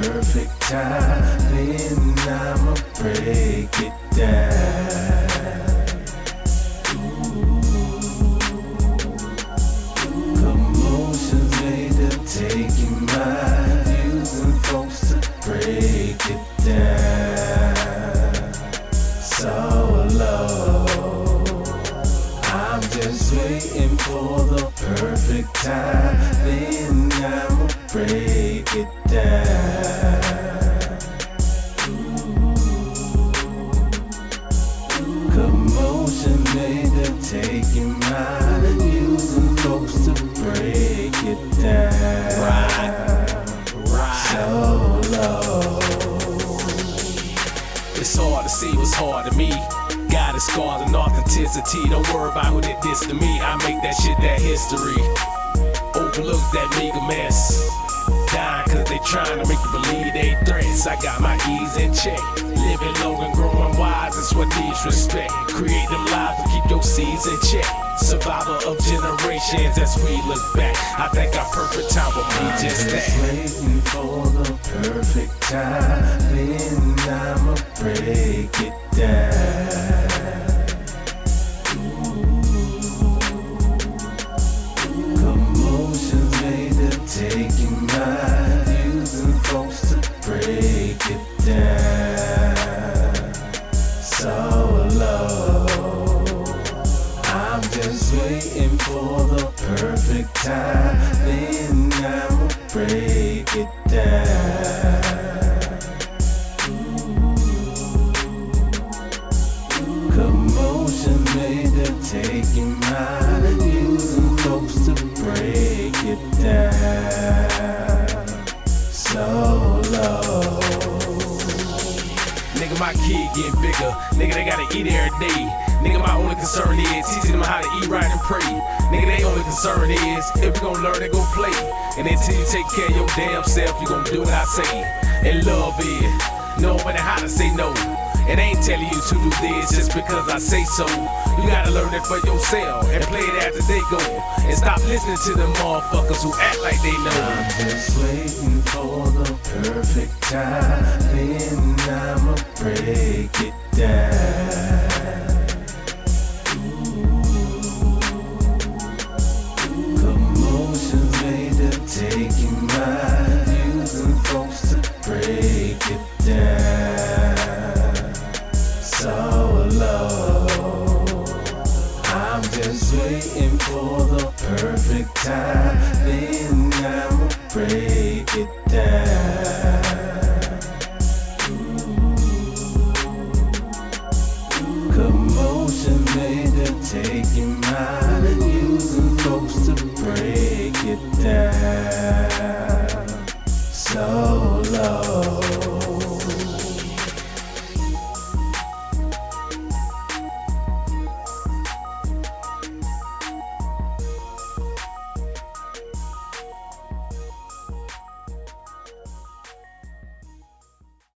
perfect time, then I'ma break it down. Commotions made of taking mine, using folks to break it down. So low. I'm just waiting for the perfect time, then I'ma break it down. Commotion made of taking mine, using folks to break it down. Right. So low. It's hard to see what's hard to me. Got it scarred and authenticity. Don't worry about who did this to me. I make that shit that history. That nigga mess. Dying cause they trying to make you believe they threats. I got my ease in check. Living long and growing wise, it's what needs respect. Create them lives to keep your seeds in check. Survivor of generations as we look back. I think our perfect time will be just Just that. waiting for the perfect time, then I'ma break it down. So low. I'm just waiting for the perfect time, then I'ma break it down. Commotion made taking mine, using folks to break it down. Kid getting bigger. Nigga, they gotta eat every day. Nigga, my only concern is teaching them how to eat right and pray. Nigga, they only concern is if we gon' learn to go play. And until you take care of your damn self, you gon' do what I say. And love is knowing how to say no. And I ain't telling you to do this just because I say so. You gotta learn it for yourself and play it after they go. And stop listening to them motherfuckers who act like they know. I'm just waiting for shopping, I'ma break it down. Ooh. Commotions made of taking mine, using to break it down. Solo, I'm just waiting for the perfect time, then I'ma break it down.